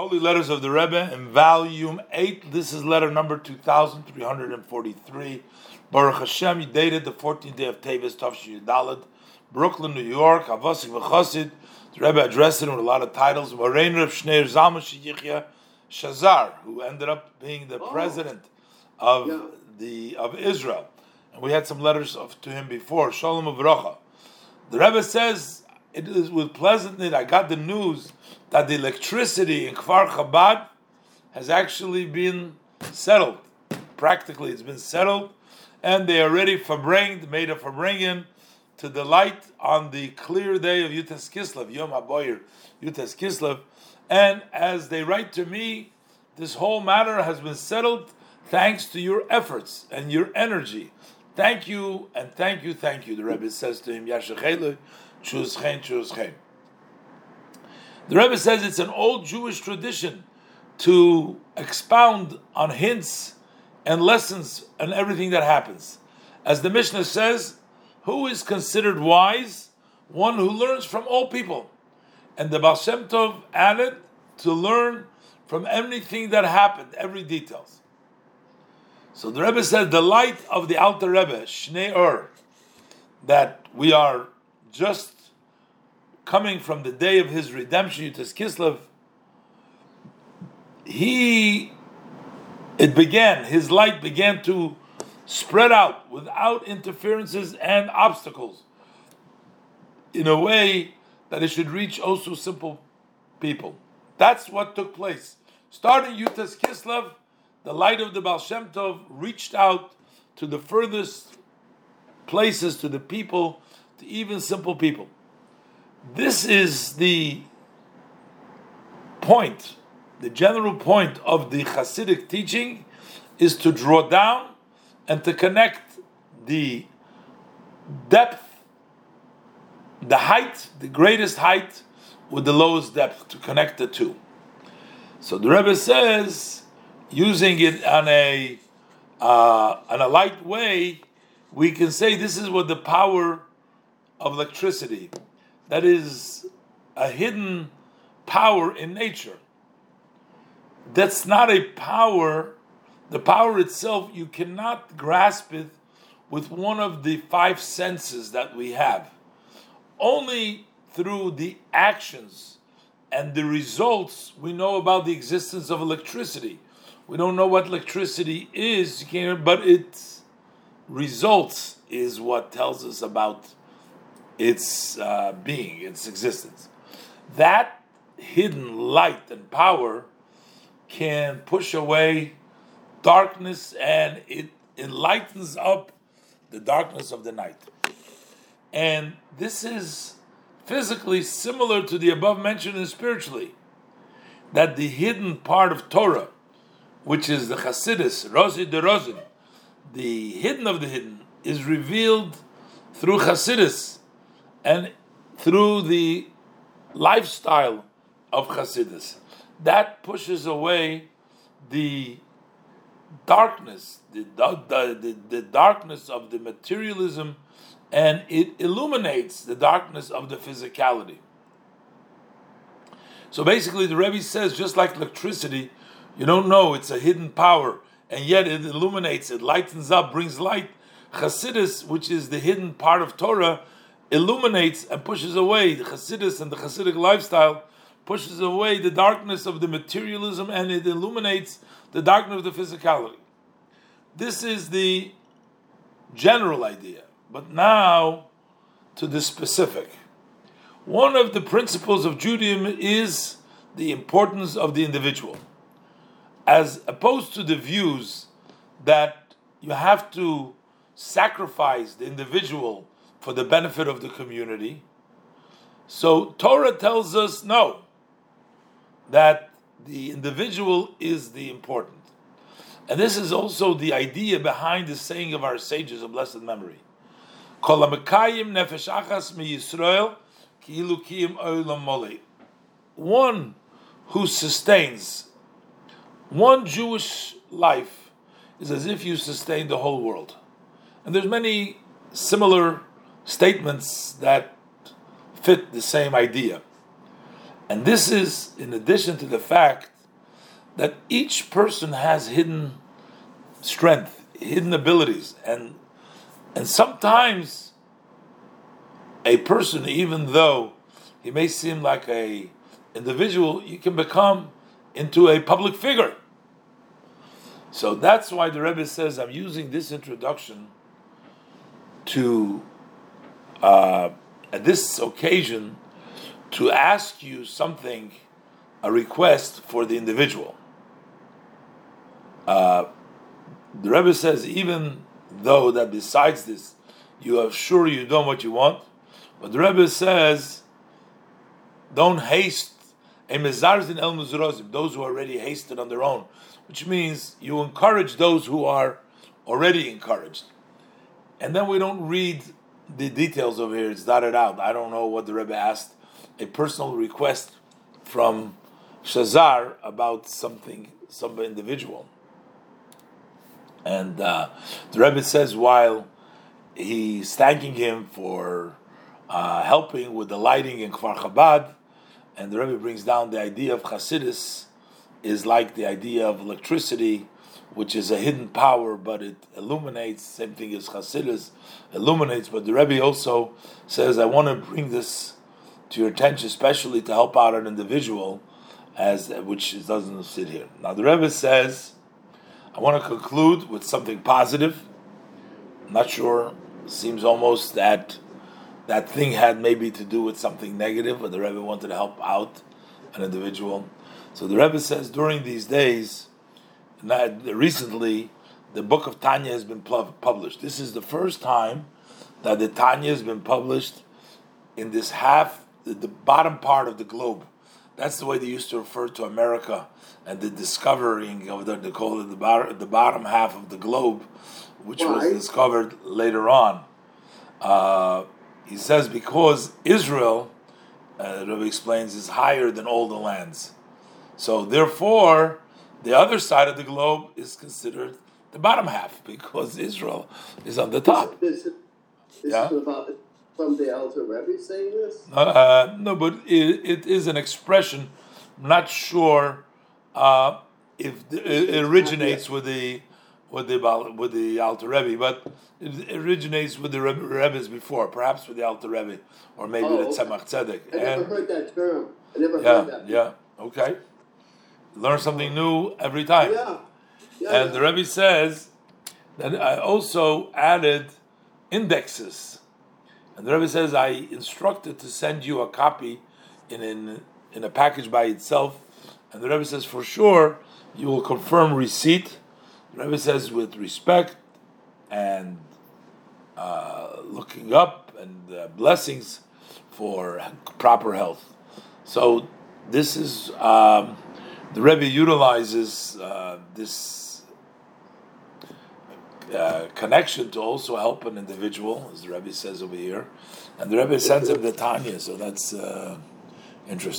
Holy Letters of the Rebbe in volume 8. This is letter number 2343. Baruch Hashem, dated the 14th day of Tevis, Tavshi Yudalad, Brooklyn, New York, Avosik V'chosid. The Rebbe addressed it with a lot of titles. Morein Reb Shneir Zalman Yichya Shazar, who ended up being the oh. president of yeah. the of Israel. And we had some letters of, to him before. Shalom Avrocha. The Rebbe says, it is with pleasantness I got the news that the electricity in Kfar Chabad has actually been settled. Practically, it's been settled, and they are ready for bring, made a bringing to the light on the clear day of Yutas Kislev, Yom HaBoyer, Yutas Kislev. And as they write to me, this whole matter has been settled thanks to your efforts and your energy. Thank you, and thank you, thank you. The Rebbe says to him, Yashachelu, Chuz Chen, Chuz Chen. The Rebbe says it's an old Jewish tradition to expound on hints and lessons and everything that happens. As the Mishnah says, who is considered wise? One who learns from all people. And the Baal Shem Tov added to learn from everything that happened, every details. So the Rebbe said the light of the Alter Rebbe, Shneur, that we are just coming from the day of his redemption, Yutas Kislev, he, it began, his light began to spread out without interferences and obstacles in a way that it should reach oh also simple people. That's what took place. Starting Yutas Kislev, the light of the Baal Shem Tov reached out to the furthest places, to the people, to even simple people. This is the point, the general point of the Hasidic teaching is to draw down and to connect the depth, the height, the greatest height, with the lowest depth, to connect the two. So the Rebbe says, using it on a uh, on a light way, we can say this is what the power of electricity that is a hidden power in nature. That's not a power, the power itself, you cannot grasp it with one of the five senses that we have. Only through the actions and the results we know about the existence of electricity. We don't know what electricity is, but its results is what tells us about its uh, being, its existence. That hidden light and power can push away darkness and it enlightens up the darkness of the night. And this is physically similar to the above mentioned and spiritually. That the hidden part of Torah, which is the Chasidus, Rosi de Rosin, the hidden of the hidden, is revealed through Chasidus, and through the lifestyle of Hasidus. That pushes away the darkness, the, the, the, the, darkness of the materialism, and it illuminates the darkness of the physicality. So basically, the Rebbe says just like electricity, you don't know it's a hidden power, and yet it illuminates, it lightens up, brings light. Hasidus, which is the hidden part of Torah, illuminates and pushes away the Hasidus and the Hasidic lifestyle, pushes away the darkness of the materialism and it illuminates the darkness of the physicality. This is the general idea. But now to the specific. One of the principles of Judaism is the importance of the individual, as opposed to the views that you have to sacrifice the individual for the benefit of the community. So Torah tells us no, that the individual is the important. And this is also the idea behind the saying of our sages of blessed memory. One who sustains one Jewish life is as if you sustain the whole world. And there's many similar statements that fit the same idea. And this is in addition to the fact that each person has hidden strength, hidden abilities, and and sometimes a person, even though he may seem like a individual, you can become into a public figure. So that's why the Rebbe says, I'm using this introduction to, uh, at this occasion, to ask you something, a request for the individual. Uh, the Rebbe says, even though that besides this, you are sure you done what you want, but the Rebbe says, don't haste those who are already hasted on their own, which means you encourage those who are already encouraged. And then we don't read the details over here, it's dotted out. I don't know what the Rebbe asked, a personal request from Shazar about something, some individual. And uh, the Rebbe says while he's thanking him for uh, helping with the lighting in Kfar Chabad, and the Rebbe brings down the idea of Chasidus is like the idea of electricity, which is a hidden power, but it illuminates. Same thing as Chasidus illuminates. But the Rebbe also says, I want to bring this to your attention, especially to help out an individual, as which doesn't sit here. Now the Rebbe says, I want to conclude with something positive. I'm not sure. Seems almost that that thing had maybe to do with something negative, but the Rebbe wanted to help out an individual. So the Rebbe says during these days, recently, the book of Tanya has been published. This is the first time that the Tanya has been published in this half, the bottom part of the globe. That's the way they used to refer to America and the discovering of the they call it the, bar, the bottom half of the globe, which Why? was discovered later on. Uh, he says because Israel, uh, Rabbi explains, is higher than all the lands. So therefore, the other side of the globe is considered the bottom half because Israel is on the top. This, this yeah? is from the Alter Rebbe saying this? Uh, no, but it, it is an expression. I'm not sure uh, if the, it originates with the with the with the Alter Rebbe, but it originates with the Rebbe, Rebbe's before, perhaps with the Alter Rebbe, or maybe oh, the Tzemach Tzedek. I never heard that term. I never yeah, heard that. Yeah, okay. Learn something new every time. Yeah. yeah and yeah. the Rebbe says that I also added indexes. And the Rebbe says I instructed to send you a copy in, in, in a package by itself. And the Rebbe says for sure you will confirm receipt the Rebbe says with respect and uh, looking up and uh, blessings for proper health. So this is um, the Rebbe utilizes uh, this uh, connection to also help an individual, as the Rebbe says over here, and the Rebbe sends him the Tanya. So that's uh, interesting.